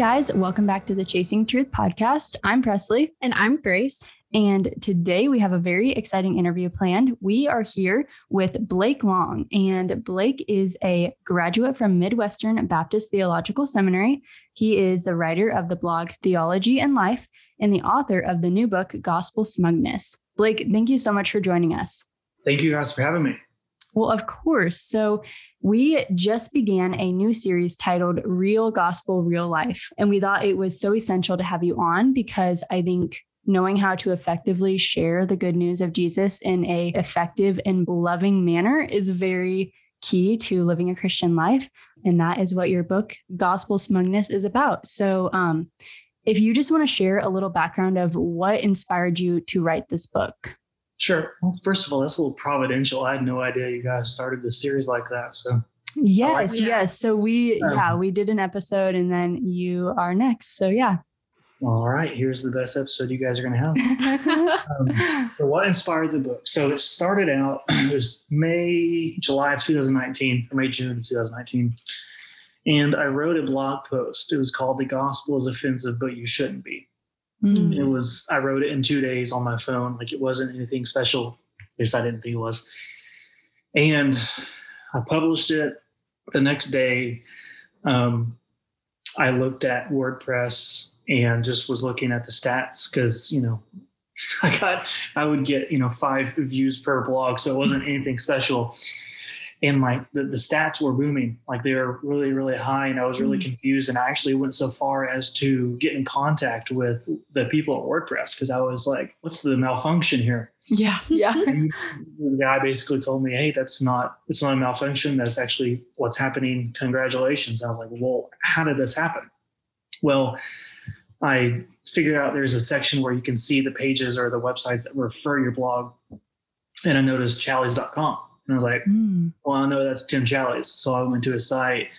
guys, welcome back to the Chasing Truth podcast. I'm Presley. And I'm Grace. And today we have a very exciting interview planned. We are here with Blake Long, and Blake is a graduate from Midwestern Baptist Theological Seminary. He is the writer of the blog Theology and Life and the author of the new book Gospel Smugness. Blake, thank you so much for joining us. Thank you guys for having me. Well, of course. So, we just began a new series titled Real Gospel, Real Life. And we thought it was so essential to have you on because I think knowing how to effectively share the good news of Jesus in a effective and loving manner is very key to living a Christian life. And that is what your book, Gospel Smugness, is about. So, um, if you just want to share a little background of what inspired you to write this book. Sure. Well, first of all, that's a little providential. I had no idea you guys started a series like that. So yes, like yes. So we um, yeah, we did an episode and then you are next. So yeah. All right, here's the best episode you guys are going to have. um, so what inspired the book? So it started out, it was May, July of 2019, or May, June of 2019. And I wrote a blog post. It was called The Gospel is Offensive, But You Shouldn't Be. Mm. It was, I wrote it in two days on my phone. Like it wasn't anything special. At least I didn't think it was. And I published it the next day. Um, I looked at WordPress and just was looking at the stats because, you know, I got, I would get, you know, five views per blog. So it wasn't anything special and my the, the, stats were booming. Like they were really really high and i was really mm-hmm. confused and i actually went so far as to get in contact with the people at wordpress because i was like what's the malfunction here? Yeah. Yeah. And the guy basically told me hey that's not it's not a malfunction. That's actually what's happening. Congratulations. And i was like well how did this happen? Well i figured out there's a section where you can see the pages or the websites that refer your blog and i noticed challies.com and I was like, mm. well, I know that's Tim Challies. So I went to his site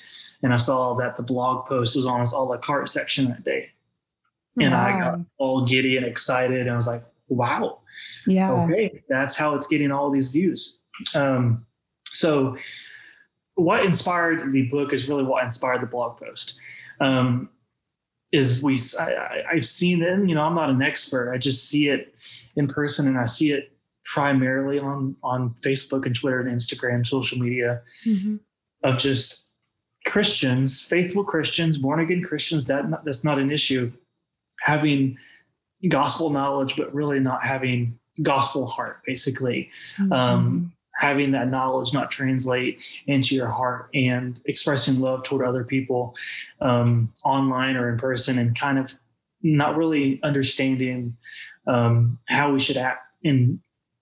and I saw that the blog post was on his a la carte section that day. And wow. I got all giddy and excited. And I was like, wow. Yeah. Okay. That's how it's getting all these views. Um, so what inspired the book is really what inspired the blog post. Um, is we I, I've seen it, you know, I'm not an expert. I just see it in person and I see it primarily on on Facebook and Twitter and Instagram, social media, mm-hmm. of just Christians, faithful Christians, born again Christians. That not, that's not an issue. Having gospel knowledge, but really not having gospel heart. Basically, mm-hmm. um, having that knowledge not translate into your heart and expressing love toward other people um, online or in person, and kind of not really understanding um, how we should act in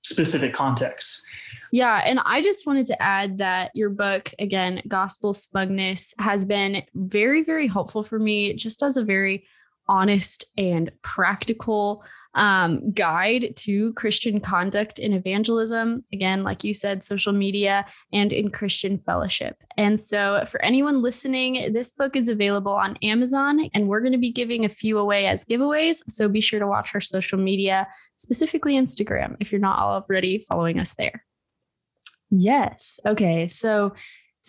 specific contexts. Yeah. And I just wanted to add that your book, again, Gospel Smugness, has been very, very helpful for me just as a very honest and practical um, guide to Christian conduct in evangelism. Again, like you said, social media and in Christian fellowship. And so, for anyone listening, this book is available on Amazon, and we're going to be giving a few away as giveaways. So, be sure to watch our social media, specifically Instagram, if you're not already following us there. Yes. Okay. So,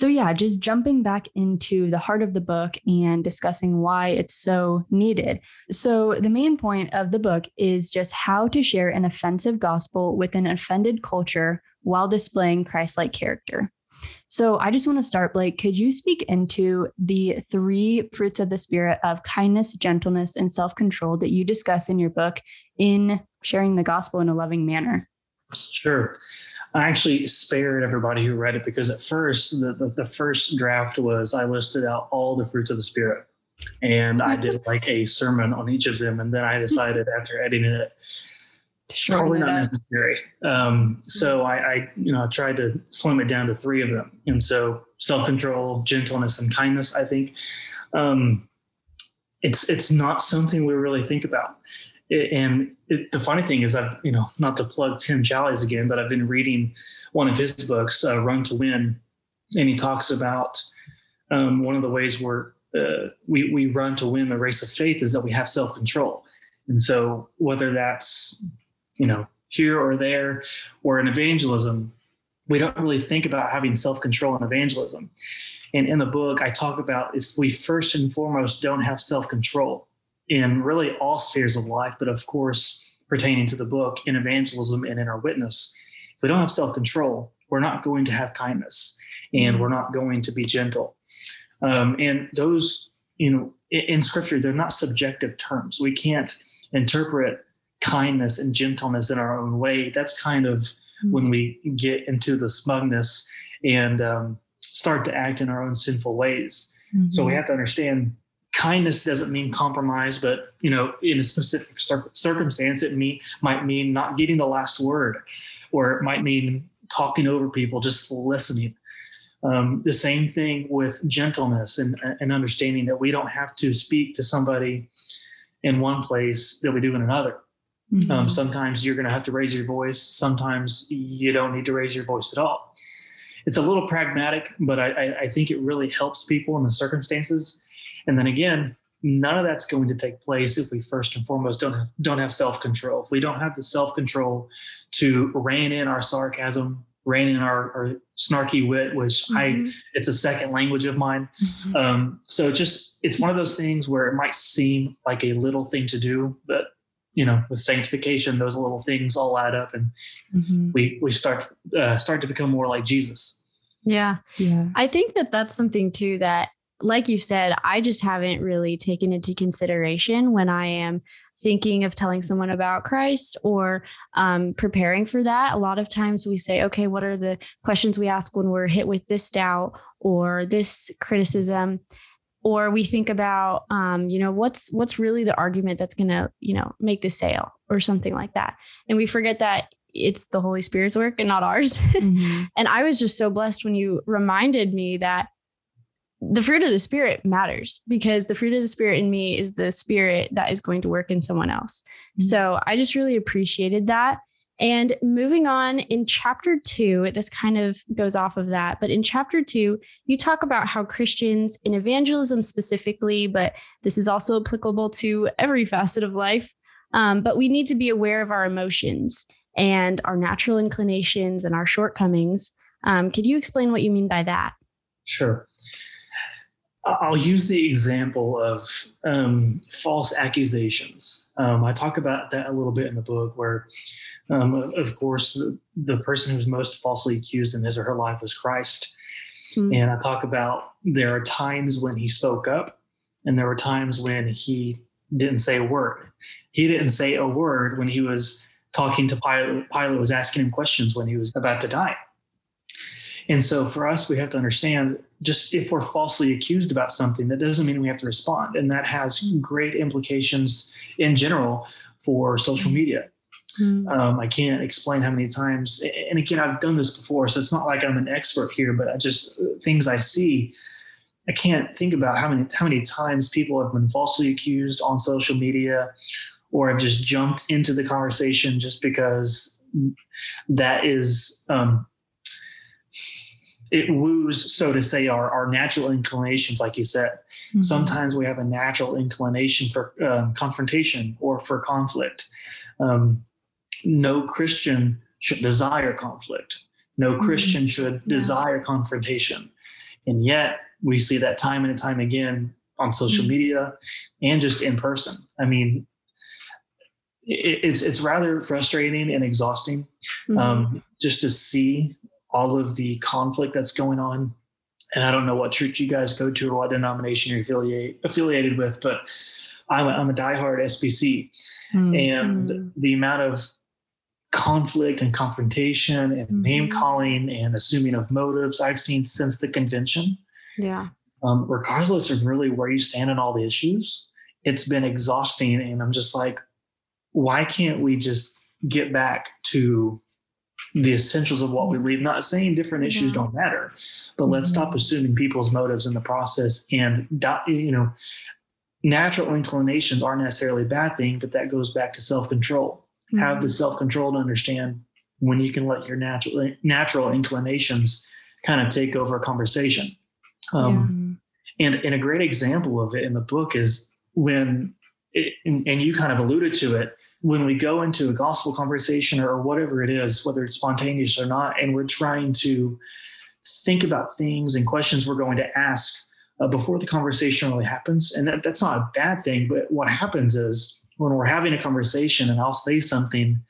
so, yeah, just jumping back into the heart of the book and discussing why it's so needed. So, the main point of the book is just how to share an offensive gospel with an offended culture while displaying Christ like character. So, I just want to start, Blake. Could you speak into the three fruits of the Spirit of kindness, gentleness, and self control that you discuss in your book in sharing the gospel in a loving manner? Sure. I actually spared everybody who read it because at first, the, the, the first draft was I listed out all the fruits of the Spirit and I did like a sermon on each of them. And then I decided after editing it, it's probably not necessary. Um, so I, I, you know, I tried to slim it down to three of them. And so self-control, gentleness, and kindness, I think, um, it's, it's not something we really think about and it, the funny thing is i've you know not to plug tim challies again but i've been reading one of his books uh, run to win. And he talks about um, one of the ways we're uh, we, we run to win the race of faith is that we have self-control. And so whether that's you know here or there or in evangelism we don't really think about having self-control in evangelism. And in the book, I talk about if we first and foremost don't have self control in really all spheres of life, but of course, pertaining to the book in evangelism and in our witness, if we don't have self control, we're not going to have kindness and mm-hmm. we're not going to be gentle. Um, and those, you know, in, in scripture, they're not subjective terms. We can't interpret kindness and gentleness in our own way. That's kind of mm-hmm. when we get into the smugness and um, start to act in our own sinful ways. Mm-hmm. So we have to understand kindness doesn't mean compromise, but you know, in a specific cir- circumstance, it mean, might mean not getting the last word, or it might mean talking over people, just listening. Um, the same thing with gentleness and, and understanding that we don't have to speak to somebody in one place that we do in another. Mm-hmm. Um, sometimes you're going to have to raise your voice. Sometimes you don't need to raise your voice at all. It's a little pragmatic, but I, I think it really helps people in the circumstances. And then again, none of that's going to take place if we first and foremost don't have don't have self control. If we don't have the self control to rein in our sarcasm, rein in our, our snarky wit, which mm-hmm. I it's a second language of mine. Mm-hmm. Um, so just it's one of those things where it might seem like a little thing to do, but you know, with sanctification, those little things all add up, and mm-hmm. we we start uh, start to become more like Jesus. Yeah, yeah. I think that that's something too that like you said, I just haven't really taken into consideration when I am thinking of telling someone about Christ or um, preparing for that. A lot of times we say, okay, what are the questions we ask when we're hit with this doubt or this criticism? Or we think about, um, you know, what's what's really the argument that's going to, you know, make the sale or something like that, and we forget that it's the Holy Spirit's work and not ours. Mm-hmm. and I was just so blessed when you reminded me that the fruit of the spirit matters because the fruit of the spirit in me is the spirit that is going to work in someone else. Mm-hmm. So I just really appreciated that. And moving on in chapter two, this kind of goes off of that. But in chapter two, you talk about how Christians in evangelism specifically, but this is also applicable to every facet of life. Um, but we need to be aware of our emotions and our natural inclinations and our shortcomings. Um, could you explain what you mean by that? Sure. I'll use the example of um, false accusations. Um, I talk about that a little bit in the book, where, um, of course, the, the, person who's most falsely accused in his or her life was Christ. Mm-hmm. And I talk about there are times when he spoke up, and there were times when he didn't say a word. He didn't say a word when he was talking to Pilate. Pilate was asking him questions when he was about to die. And so for us, we have to understand just if we're falsely accused about something, that doesn't mean we have to respond. And that has great implications in general for social media. Mm-hmm. Um, I can't explain how many times, and again, I've done this before, so it's not like I'm an expert here, but I just things I see, I can't think about how many how many times people have been falsely accused on social media, or have just jumped into the conversation just because that is um, it woos, so to say, our, our natural inclinations, like you said. Mm-hmm. Sometimes we have a natural inclination for um, confrontation or for conflict. Um, no Christian should desire conflict. No mm-hmm. Christian should yeah. desire confrontation. And yet we see that time and time again on social mm-hmm. media and just in person. I mean, it, it's it's rather frustrating and exhausting mm-hmm. um, just to see all of the conflict that's going on. And I don't know what church you guys go to or what denomination you're affiliate, affiliated with, but I'm a, I'm a diehard SBC. Mm-hmm. And the amount of conflict and confrontation and mm-hmm. name calling and assuming of motives I've seen since the convention. Yeah. Um, regardless of really where you stand on all the issues, it's been exhausting. And I'm just like, why can't we just get back to the essentials of what we believe. Not saying different issues don't matter, but let's mm-hmm. stop assuming people's motives in the process. And you know, natural inclinations aren't necessarily a bad thing, but that goes back to self control. Mm-hmm. Have the self control to understand when you can let your natural natural inclinations kind of take over a conversation. Um, yeah. And and a great example of it in the book is when, it, and, and you kind of alluded to it when we go into a gospel conversation or whatever it is, whether it's spontaneous or not, and we're trying to think about things and questions we're going to ask uh, before the conversation really happens. And that, that's not a bad thing. But what happens is when we're having a conversation and I'll say something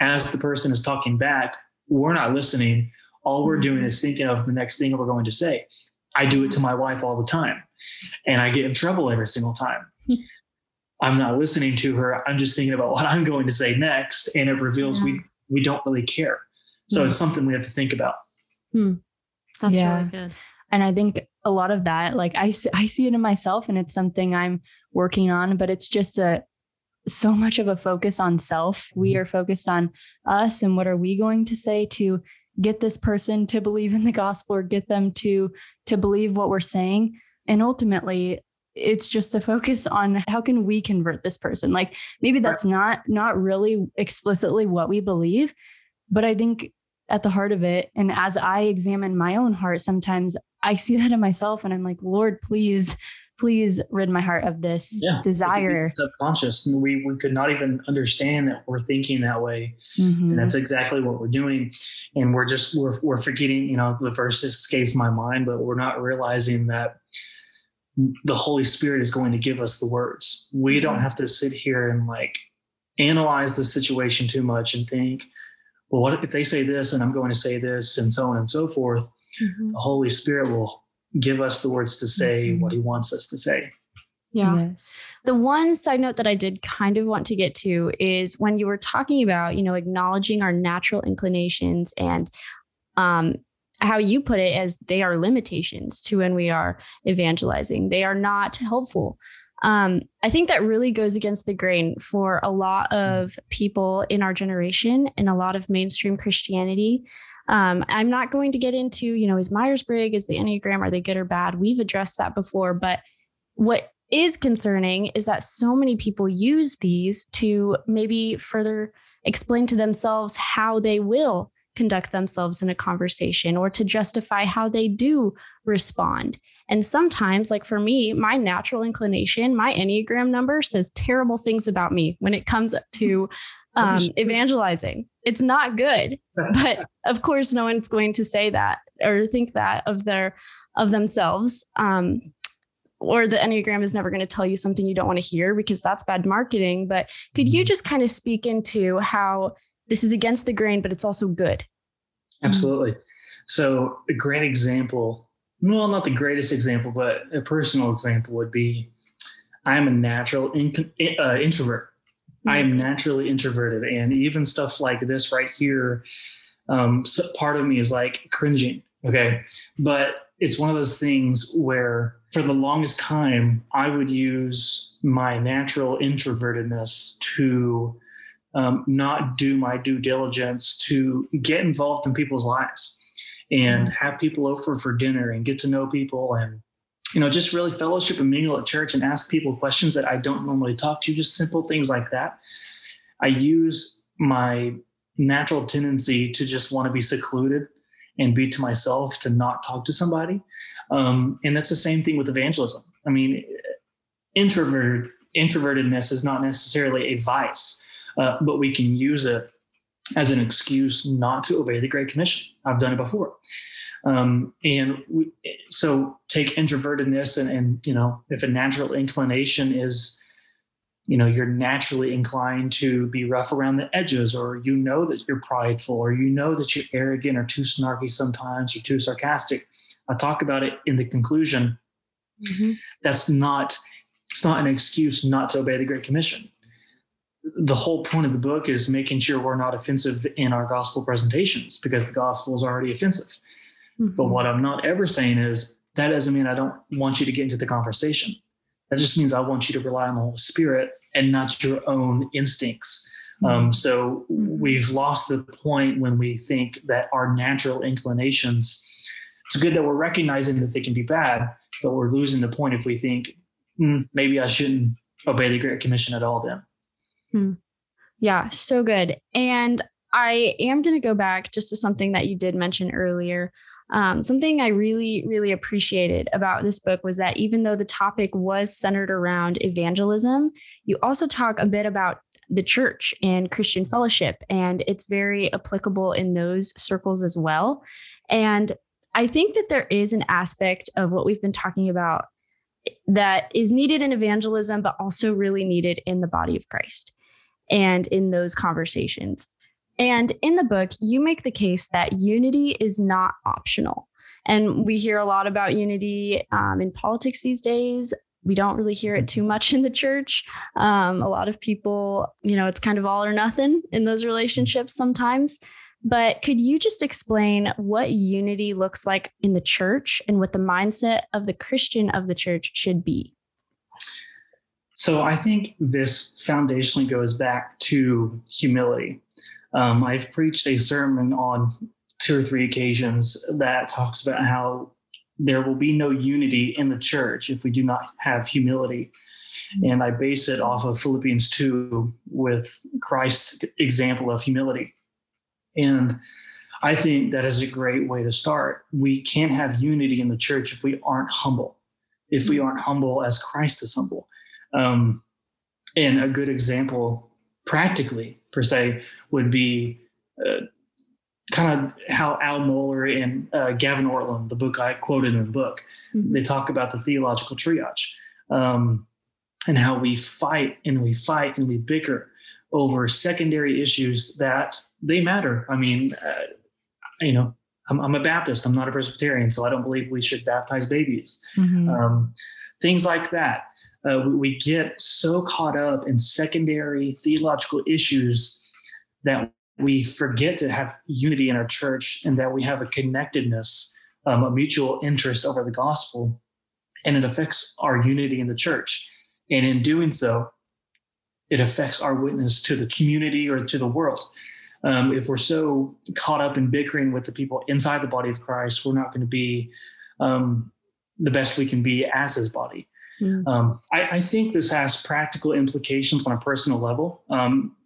as the person is talking back, we're not listening. All we're doing is thinking of the next thing we're going to say. I do it to my wife all the time and I get in trouble every single time. I'm not listening to her. I'm just thinking about what I'm going to say next. And it reveals yeah. we, we don't really care. So it's something we have to think about. Hmm. That's yeah. really good. And I think a lot of that, like I, I see it in myself and it's something I'm working on, but it's just a, so much of a focus on self. We mm-hmm. are focused on us and what are we going to say to get this person to believe in the gospel or get them to to believe what we're saying. And ultimately, it's just a focus on how can we convert this person? Like maybe that's not not really explicitly what we believe but i think at the heart of it and as i examine my own heart sometimes i see that in myself and i'm like lord please please rid my heart of this yeah, desire. subconscious and we, we could not even understand that we're thinking that way. Mm-hmm. and that's exactly what we're doing. And we're just we're, we're forgetting you know the verse escapes my mind but we're not realizing that the Holy Spirit is going to give us the words. We don't mm-hmm. have to sit here and like analyze the situation too much and think, well, what if they say this and I'm going to say this and so on and so forth? Mm-hmm. The Holy Spirit will give us the words to say mm-hmm. what he wants us to say. Yeah. Yes. The one side note that I did kind of want to get to is when you were talking about, you know, acknowledging our natural inclinations and um, how you put it as they are limitations to when we are evangelizing. They are not helpful. Um, I think that really goes against the grain for a lot of people in our generation and a lot of mainstream Christianity. Um, I'm not going to get into, you know, is Myers Briggs, is the Enneagram, are they good or bad? We've addressed that before. But what is concerning is that so many people use these to maybe further explain to themselves how they will conduct themselves in a conversation or to justify how they do respond. And sometimes, like for me, my natural inclination, my Enneagram number says terrible things about me when it comes to um, evangelizing. It's not good, but of course, no one's going to say that or think that of their of themselves. Um, or the Enneagram is never going to tell you something you don't want to hear because that's bad marketing. But could you mm-hmm. just kind of speak into how this is against the grain, but it's also good. Absolutely. So, a great example, well, not the greatest example, but a personal example would be I'm a natural in, uh, introvert. Mm-hmm. I am naturally introverted. And even stuff like this right here, um, so part of me is like cringing. Okay. But it's one of those things where for the longest time, I would use my natural introvertedness to um, not do my due diligence to get involved in people's lives and mm-hmm. have people over for dinner and get to know people and you know just really fellowship and mingle at church and ask people questions that i don't normally talk to just simple things like that. I use my natural tendency to just want to be secluded and be to myself to not talk to somebody. Um, and that's the same thing with evangelism. I mean introvert introvertedness is not necessarily a vice uh, but we can use it as an excuse not to obey the Great Commission. I've done it before. Um, and we, so take introvertedness and, and, you know, if a natural inclination is, you know, you're naturally inclined to be rough around the edges, or you know that you're prideful, or you know that you're arrogant or too snarky sometimes or too sarcastic. I talk about it in the conclusion. Mm-hmm. That's not, it's not an excuse not to obey the Great Commission the whole point of the book is making sure we're not offensive in our gospel presentations because the gospel is already offensive. Mm-hmm. But what I'm not ever saying is that doesn't mean I don't want you to get into the conversation. That just means I want you to rely on the Holy Spirit and not your own instincts. Um, mm-hmm. Um, so mm-hmm. we've lost the point when we think that our natural inclinations, it's good that we're recognizing that they can be bad, but we're losing the point if we think mm, maybe I shouldn't obey the Great Commission at all then. Hmm. Yeah, so good. And I am going to go back just to something that you did mention earlier. Um, something I really, really appreciated about this book was that even though the topic was centered around evangelism, you also talk a bit about the church and Christian fellowship, and it's very applicable in those circles as well. And I think that there is an aspect of what we've been talking about that is needed in evangelism, but also really needed in the body of Christ and in those conversations. And in the book, you make the case that unity is not optional. And we hear a lot about unity um, in politics these days. We don't really hear it too much in the church. Um, a lot of people, you know, it's kind of all or nothing in those relationships sometimes. But could you just explain what unity looks like in the church and what the mindset of the Christian of the church should be? So I think this foundationally goes back to humility. Um, I've preached a sermon on two or three occasions that talks about how there will be no unity in the church if we do not have humility. And I base it off of Philippians 2 with Christ's example of humility. And I think that is a great way to start. We can't have unity in the church if we aren't humble, if we aren't humble as Christ is humble. Um, and a good example, practically per se, would be uh, kind of how Al Mohler and uh, Gavin Ortlund, the book I quoted in the book, mm-hmm. they talk about the theological triage um, and how we fight and we fight and we bicker over secondary issues that they matter. I mean, uh, you know, I'm, I'm, a Baptist. I'm not a Presbyterian, so I don't believe we should baptize babies. Mm-hmm. Um, things like that. Uh, we, get so caught up in secondary theological issues that we forget to have unity in our church and that we have a connectedness, um, a mutual interest over the gospel, and it affects our unity in the church. And in doing so, it affects our witness to the community or to the world. Um, if we're so caught up in bickering with the people inside the body of Christ, we're not going to be um, the best we can be as his body. Mm. Um, I, I, think this has practical implications on a personal level. Um,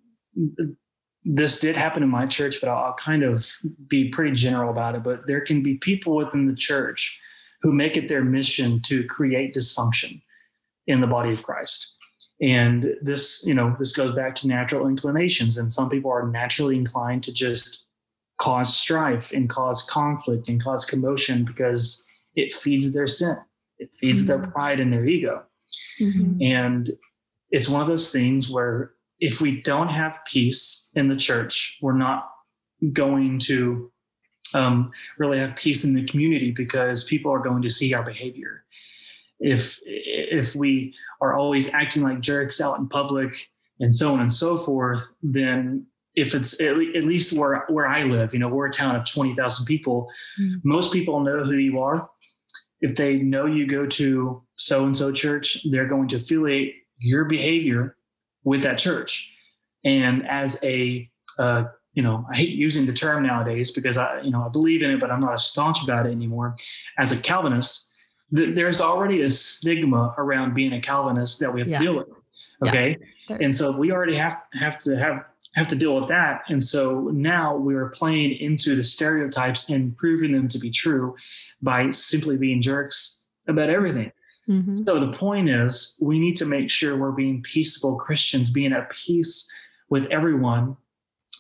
this did happen in my church, but I'll, I'll kind of be pretty general about it. But there can be people within the church who make it their mission to create dysfunction in the body of Christ and this you know this goes back to natural inclinations and some people are naturally inclined to just cause strife and cause conflict and cause commotion because it feeds their sin it feeds mm-hmm. their pride and their ego mm-hmm. and it's one of those things where if we don't have peace in the church we're not going to um, really have peace in the community because people are going to see our behavior if if we are always acting like jerks out in public and so on and so forth, then if it's at, least where where I live, you know, we're a town of twenty thousand people. Mm-hmm. Most people know who you are. If they know you go to so and so church, they're going to affiliate your behavior with that church. And as a uh, you know, I hate using the term nowadays because I, you know, I believe in it, but I'm not as staunch about it anymore. As a Calvinist, there's already a stigma around being a Calvinist that we have yeah. to deal with. Okay. Yeah. And so we already have have to have have to deal with that. And so now we're playing into the stereotypes and proving them to be true by simply being jerks about everything. Mm-hmm. So the point is we need to make sure we're being peaceable Christians, being at peace with everyone,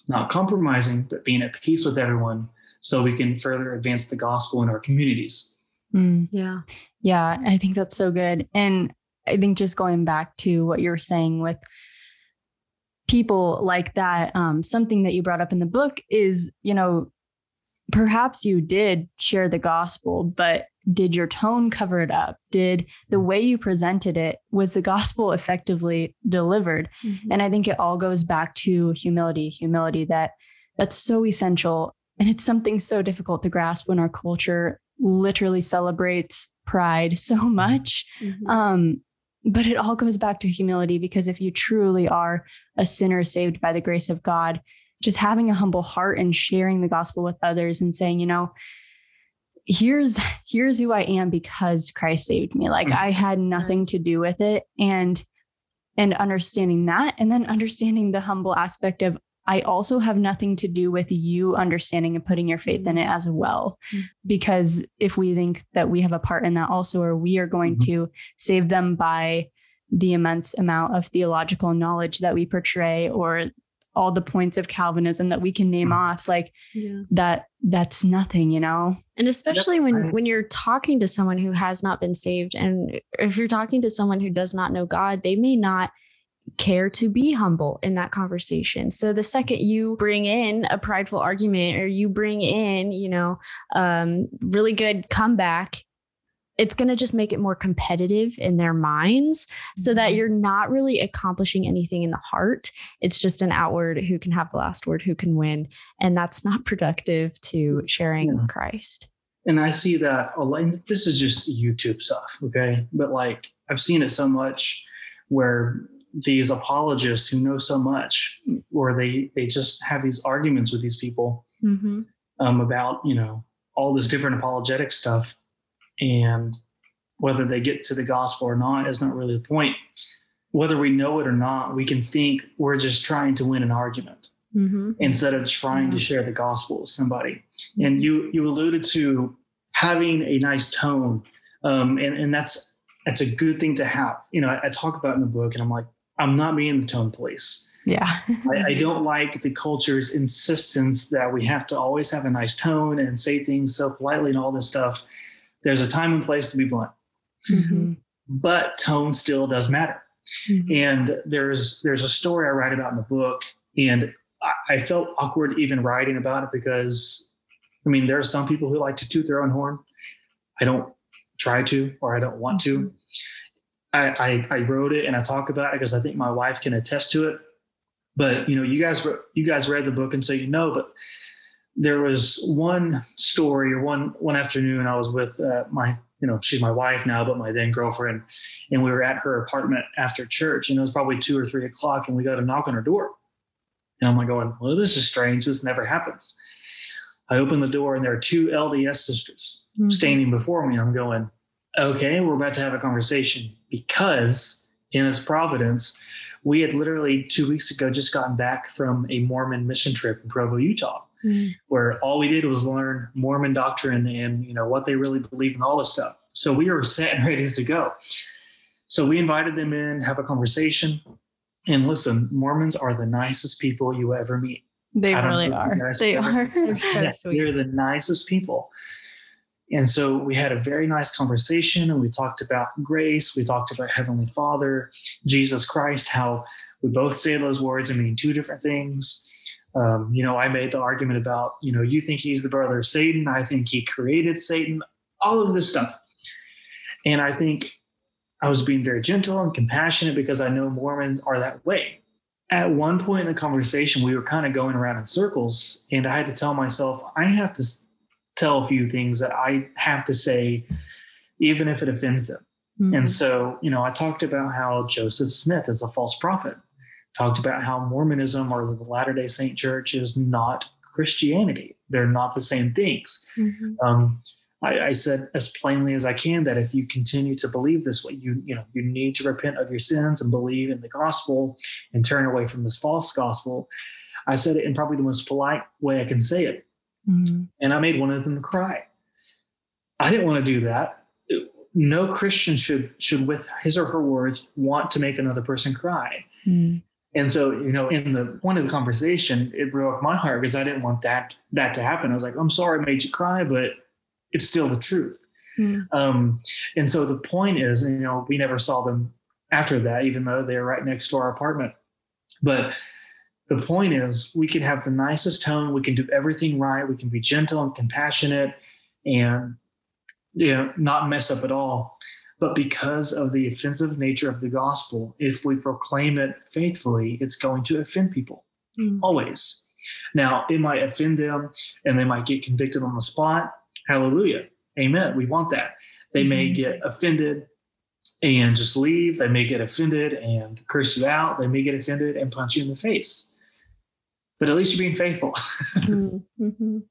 not compromising, but being at peace with everyone so we can further advance the gospel in our communities. Mm. Yeah. Yeah. I think that's so good. And I think just going back to what you were saying with people like that, um, something that you brought up in the book is, you know, perhaps you did share the gospel, but did your tone cover it up? Did the way you presented it, was the gospel effectively delivered? Mm-hmm. And I think it all goes back to humility, humility that that's so essential. And it's something so difficult to grasp when our culture literally celebrates pride so mm-hmm. much. Mm-hmm. Um, but it all goes back to humility because if you truly are a sinner saved by the grace of God, just having a humble heart and sharing the gospel with others and saying, you know, here's here's who I am because Christ saved me. Like mm-hmm. I had nothing to do with it and and understanding that and then understanding the humble aspect of I also have nothing to do with you understanding and putting your faith in it as well. Mm-hmm. Because if we think that we have a part in that also, or we are going mm-hmm. to save them by the immense amount of theological knowledge that we portray or all the points of Calvinism that we can name Mm. off, like Yeah. that that's nothing, you know? And especially when when you're talking to someone who has not been saved and if you're talking to someone who does not know God, they may not care to be humble in that conversation. So the second you bring in a prideful argument or you bring in, you know, um really good comeback, it's going to just make it more competitive in their minds so that Mhm. you're not really accomplishing anything in the heart. It's just an outward who can have the last word, who can win. And that's not productive to sharing Yeah. Christ. and I see that a lot. This is just YouTube stuff, okay? But like I've seen it so much where these apologists who know so much, or they they just have these arguments with these people Mm-hmm. um, about you know all this different apologetic stuff, and whether they get to the gospel or not is not really the point. Whether we know it or not, we can think we're just trying to win an argument Mm-hmm. instead of trying to share the gospel with somebody. And you you alluded to having a nice tone, um, and and that's that's a good thing to have. You know, I, I talk about in the book, and I'm like, I'm not being the tone police. Yeah. I, I don't like the culture's insistence that we have to always have a nice tone and say things so politely and all this stuff. There's a time and place to be blunt, Mhm. but tone still does matter. Mm-hmm. And there's there's a story I write about in the book, and I, I felt awkward even writing about it because, I mean, there are some people who like to toot their own horn. I don't try to, or I don't want to. I, I I wrote it and I talk about it because I think my wife can attest to it. But you know, you guys you guys read the book and so you know. But there was one story or one one afternoon I was with uh, my you know she's my wife now, but my then girlfriend, and we were at her apartment after church, and it was probably two or three o'clock, and we got a knock on her door, and I'm like going, well, this is strange. This never happens. I open the door and there are two LDS sisters Mm-hmm. standing before me. I'm going, okay, we're about to have a conversation because in His providence, we had literally two weeks ago just gotten back from a Mormon mission trip in Provo, Utah, Mm-hmm. where all we did was learn Mormon doctrine and you know what they really believe and all this stuff. So we were set and ready to go. So we invited them in, have a conversation, and listen. Mormons are the nicest people you ever meet. They really know if you are. They are. They're so Yeah, sweet. They're the nicest people. And so we had a very nice conversation and we talked about grace. We talked about Heavenly Father, Jesus Christ, how we both say those words and mean two different things. Um, you know, I made the argument about, you know, you think he's the brother of Satan. I think he created Satan, all of this stuff. And I think I was being very gentle and compassionate because I know Mormons are that way. At one point in the conversation, we were kind of going around in circles, and I had to tell myself, I have to tell a few things that I have to say, even if it offends them. Mm-hmm. And so, you know, I talked about how Joseph Smith is a false prophet, talked about how Mormonism or the Latter day Saint Church is not Christianity. They're not the same things. Mhm. Um, I, I said as plainly as I can that if you continue to believe this way, you you know you need to repent of your sins and believe in the gospel and turn away from this false gospel. I said it in probably the most polite way I can say it, Mhm. and I made one of them cry. I didn't want to do that. No Christian should should with his or her words want to make another person cry. Mhm. And so, you know, in the point of the conversation, it broke my heart because I didn't want that that to happen. I was like, I'm sorry I made you cry, but it's still the truth. Mm. Um, and so the point is, you know, we never saw them after that, even though they were right next to our apartment. But the point is, we can have the nicest tone, we can do everything right, we can be gentle and compassionate, and you know, not mess up at all. But because of the offensive nature of the gospel, if we proclaim it faithfully, it's going to offend people Mm. always. Now, it might offend them and they might get convicted on the spot. Hallelujah. Amen. We want that. They may Mhm. get offended and just leave. They may get offended and curse you out. They may get offended and punch you in the face. But at least you're being faithful. Mhm. Mhm.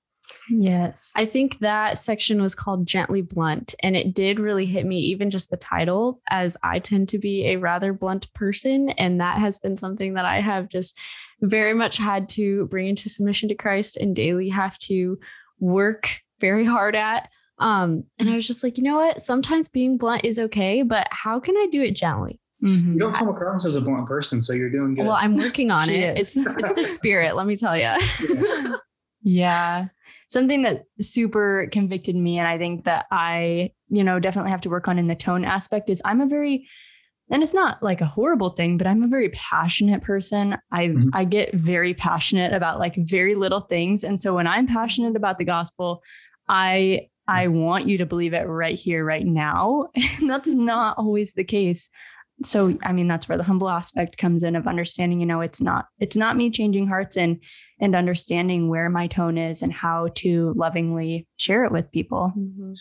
Yes. I think that section was called Gently Blunt, and it did really hit me, even just the title, as I tend to be a rather blunt person. And that has been something that I have just very much had to bring into submission to Christ and daily have to work very hard at. Um, and I was just like, you know what? Sometimes being blunt is okay, but how can I do it gently? Mm-hmm. You don't come across as a blunt person, so you're doing good. Well, I'm working on it. It's it's the spirit, let me tell you. yeah. yeah. Something that super convicted me and I think that I, you know, definitely have to work on in the tone aspect is I'm a very and it's not like a horrible thing, but I'm a very passionate person. I mm-hmm. I get very passionate about like very little things. And so when I'm passionate about the gospel, I I want you to believe it right here, right now. And that's not always the case. So I mean that's where the humble aspect comes in of understanding, you know, it's not it's not me changing hearts and and understanding where my tone is and how to lovingly share it with people. Mm-hmm.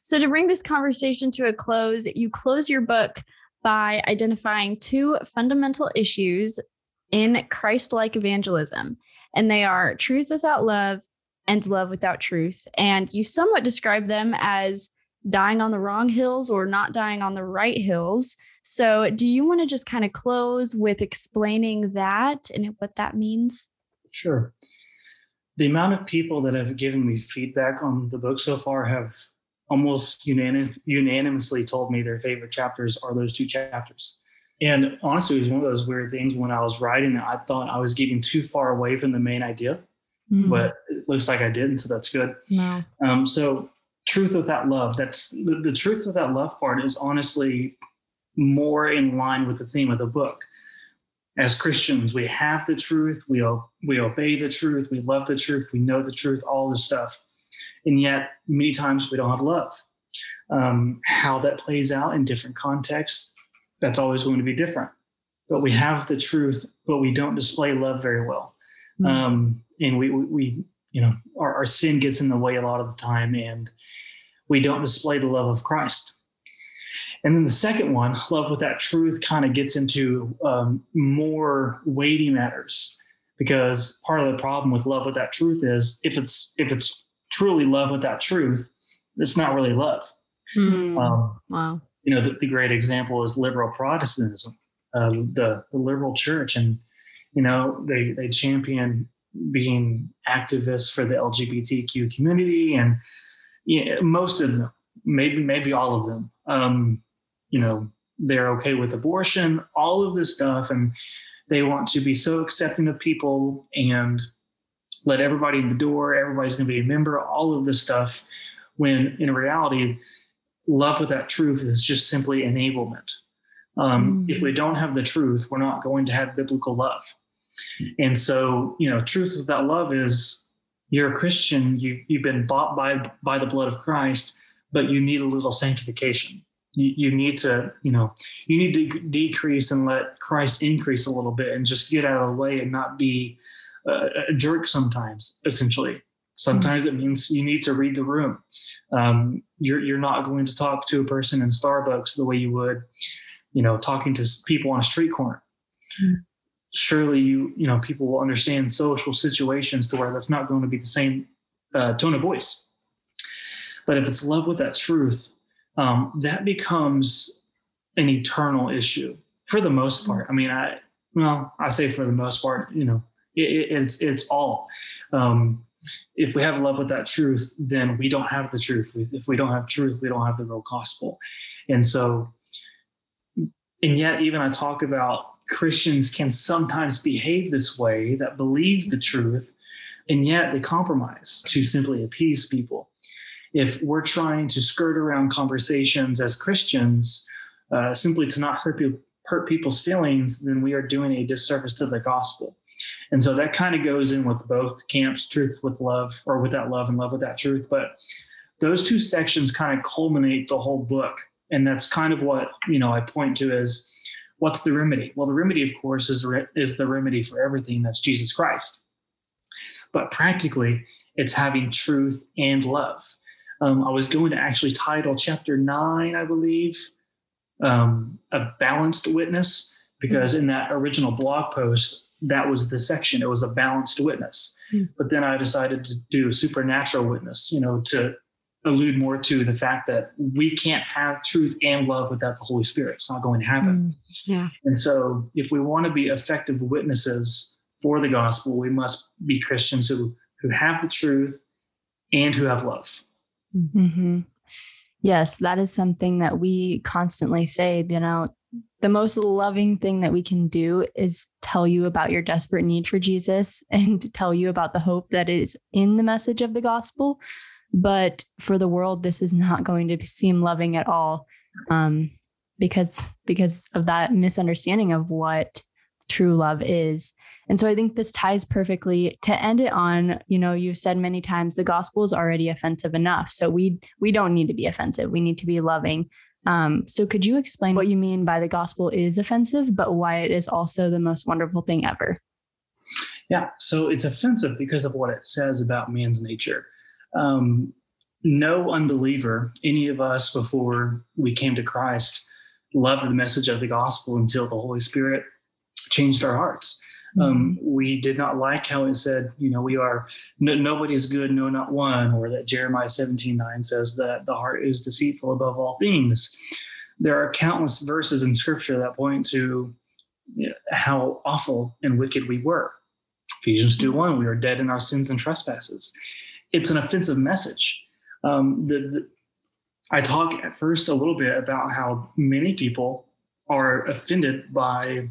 So, to bring this conversation to a close, you close your book by identifying two fundamental issues in Christ like evangelism, and they are truth without love and love without truth. And you somewhat describe them as dying on the wrong hills or not dying on the right hills. So, do you want to just kind of close with explaining that and what that means? Sure. The amount of people that have given me feedback on the book so far have almost unanim- unanimously told me their favorite chapters are those two chapters. And honestly, it was one of those weird things when I was writing that I thought I was getting too far away from the main idea, mm. but it looks like I didn't. So that's good. No. Um, so, truth without love, that's the, the truth without love part is honestly more in line with the theme of the book. As Christians, we have the truth, we, we obey the truth, we love the truth, we know the truth, all this stuff and yet many times we don't have love. Um, how that plays out in different contexts, that's always going to be different. But we have the truth, but we don't display love very well. Mm-hmm. Um, and we, we, we, you know, our, our sin gets in the way a lot of the time, and we don't display the love of Christ. And then the second one, love with that truth, kind of gets into um, more weighty matters because part of the problem with love with that truth is if it's if it's truly love without truth, it's not really love. Mm. Um, wow. You know, the, the, great example is liberal Protestantism, uh, the, the liberal church. And, you know, they, they champion being activists for the LGBTQ community and you know, most of them, maybe, maybe all of them, um, you know, they're okay with abortion, all of this stuff. And they want to be so accepting of people and let everybody in the door, everybody's going to be a member, all of this stuff. When in reality, love without truth is just simply enablement. Um, mm. If we don't have the truth, we're not going to have biblical love. And so, you know, truth without love is you're a Christian, you, you've been bought by, by the blood of Christ, but you need a little sanctification. You, you need to, you know, you need to decrease and let Christ increase a little bit and just get out of the way and not be a jerk sometimes, essentially. Sometimes mm-hmm. it means you need to read the room. Um, you're, you're not going to talk to a person in Starbucks the way you would, you know, talking to people on a street corner. Mm-hmm. Surely you, you know, people will understand social situations to where that's not going to be the same uh, tone of voice. But if it's love with that truth, um, that becomes an eternal issue for the most part. I mean, I, well, I say for the most part, you know, it, it's it's all. Um, if we have love with that truth, then we don't have the truth. If we don't have truth, we don't have the real gospel. And so, and yet, even I talk about Christians can sometimes behave this way that believe the truth, and yet they compromise to simply appease people. If we're trying to skirt around conversations as Christians uh, simply to not hurt, hurt people's feelings, then we are doing a disservice to the gospel. And so that kind of goes in with both camps, truth with love, or without love and love without truth. But those two sections kind of culminate the whole book. And that's kind of what, you know, I point to as what's the remedy? Well, the remedy, of course, is, re- is the remedy for everything. That's Jesus Christ. But practically, it's having truth and love. Um, I was going to actually title chapter nine, I believe, um, a balanced witness, because mm-hmm. in that original blog post, that was the section. It was a balanced witness. Mm. But then I decided to do a supernatural witness, you know, to allude more to the fact that we can't have truth and love without the Holy Spirit. It's not going to happen. Mm. Yeah. And so if we want to be effective witnesses for the gospel, we must be Christians who who have the truth and who have love. Mm-hmm. Yes, that is something that we constantly say, you know, the most loving thing that we can do is tell you about your desperate need for Jesus and tell you about the hope that is in the message of the gospel. But for the world, this is not going to seem loving at all um, because because of that misunderstanding of what true love is. And so I think this ties perfectly to end it on, you know, you've said many times the gospel is already offensive enough. So we we don't need to be offensive. We need to be loving. Um, so could you explain what you mean by the gospel is offensive, but why it is also the most wonderful thing ever? Yeah, so it's offensive because of what it says about man's nature. Um, no unbeliever, any of us before we came to Christ, loved the message of the gospel until the Holy Spirit changed our hearts. Um, mm-hmm. we did not like how it said, you know, we are no, nobody's good, no, not one, or that Jeremiah 17 9 says that the heart is deceitful above all things. There are countless verses in scripture that point to you know, how awful and wicked we were. Ephesians 2 1, we are dead in our sins and trespasses. It's an offensive message. Um, the, the, I talk at first a little bit about how many people are offended by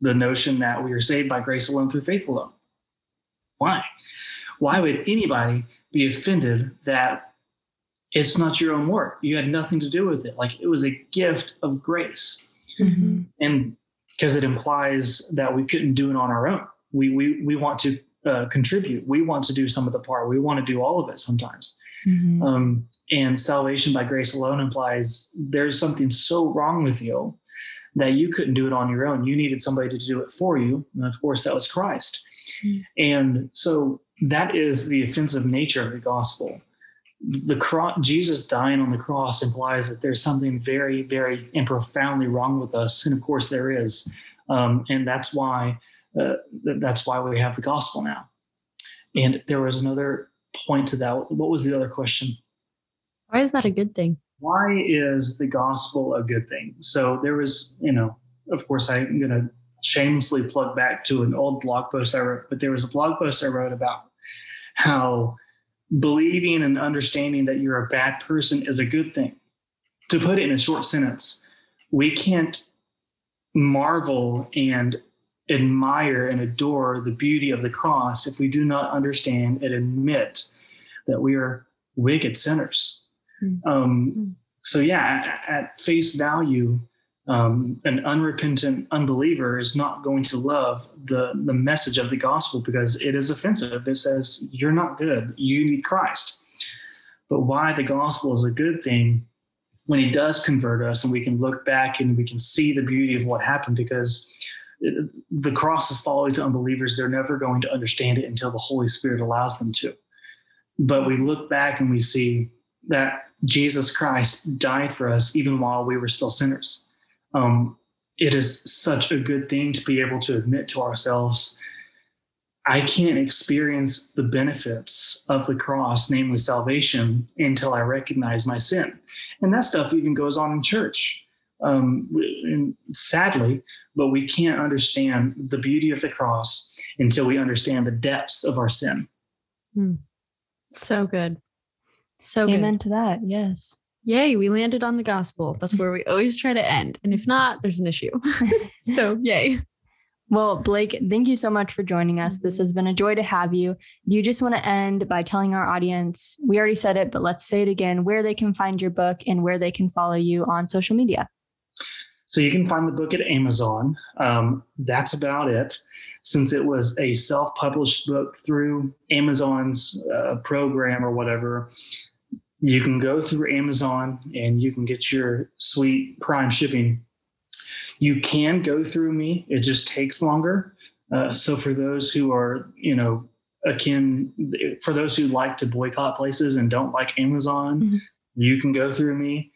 the notion that we are saved by grace alone through faith alone. Why? Why would anybody be offended that it's not your own work? You had nothing to do with it. Like it was a gift of grace. Mm-hmm. And because it implies that we couldn't do it on our own. We, we, we want to uh, contribute. We want to do some of the part. We want to do all of it sometimes. Mm-hmm. Um, and salvation by grace alone implies there's something so wrong with you that you couldn't do it on your own. You needed somebody to do it for you. And of course, that was Christ. Mm-hmm. And so that is the offensive nature of the gospel. The cross, Jesus dying on the cross implies that there's something very, very and profoundly wrong with us, and of course there is, um, and that's why uh, that's why we have the gospel now. And there was another point to that. What was the other question? Why is that a good thing? why is the gospel a good thing? So there was, you know, of course, I'm going to shamelessly plug back to an old blog post I wrote, but there was a blog post I wrote about how believing and understanding that you're a bad person is a good thing. To put it in a short sentence, we can't marvel and admire and adore the beauty of the cross if we do not understand and admit that we are wicked sinners Mm. Um, mm. so yeah, at, at face value, um, an unrepentant unbeliever is not going to love the the message of the gospel because it is offensive. It says you're not good. You need Christ. But why the gospel is a good thing when He does convert us, and we can look back and we can see the beauty of what happened because. The cross is folly to unbelievers. They're never going to understand it until the Holy Spirit allows them to. But we look back and we see that Jesus Christ died for us even while we were still sinners. Um, it is such a good thing to be able to admit to ourselves, I can't experience the benefits of the cross, namely salvation, until I recognize my sin. And that stuff even goes on in church. Um, and sadly, but we can't understand the beauty of the cross until we understand the depths of our sin. Hmm. So good. So good. Amen good. to that. Yes. Yay, we landed on the gospel. That's where we always try to end. And if not, there's an issue. so, yay. Well, Blake, thank you so much for joining us. This mm-hmm. has been a joy to have you. Do you just want to end by telling our audience, we already said it, but let's say it again, where they can find your book and where they can follow you on social media? So you can find the book at Amazon. Um, that's about it since it was a self published book through Amazon's uh, program or whatever, you can go through Amazon and you can get your sweet prime shipping. You can go through me, it just takes longer. Uh, so for those who are, you know, akin, for those who like to boycott places and don't like Amazon, mm-hmm. you can go through me.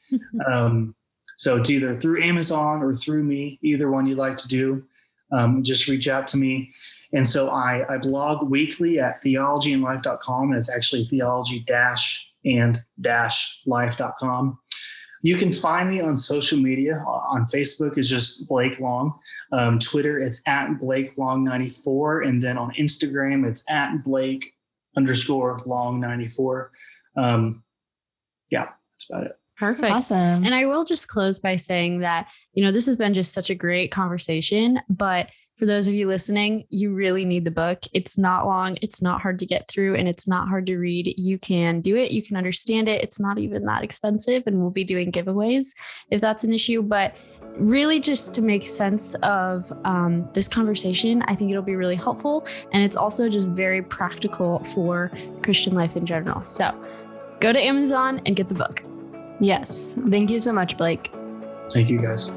um, so it's either through Amazon or through me, either one you'd like to do um, just reach out to me. And so I, I blog weekly at theologyandlife.com. And it's actually theology dash and dash life.com. You can find me on social media. On Facebook is just Blake Long. Um, Twitter, it's at Blake Long 94. And then on Instagram, it's at Blake underscore Long 94. Um, yeah, that's about it. Perfect. Awesome. And I will just close by saying that, you know, this has been just such a great conversation, but for those of you listening, you really need the book. It's not long, it's not hard to get through, and it's not hard to read. You can do it, you can understand it. It's not even that expensive, and we'll be doing giveaways if that's an issue. But really, just to make sense of um, this conversation, I think it'll be really helpful. And it's also just very practical for Christian life in general. So go to Amazon and get the book. Yes. Thank you so much, Blake. Thank you guys.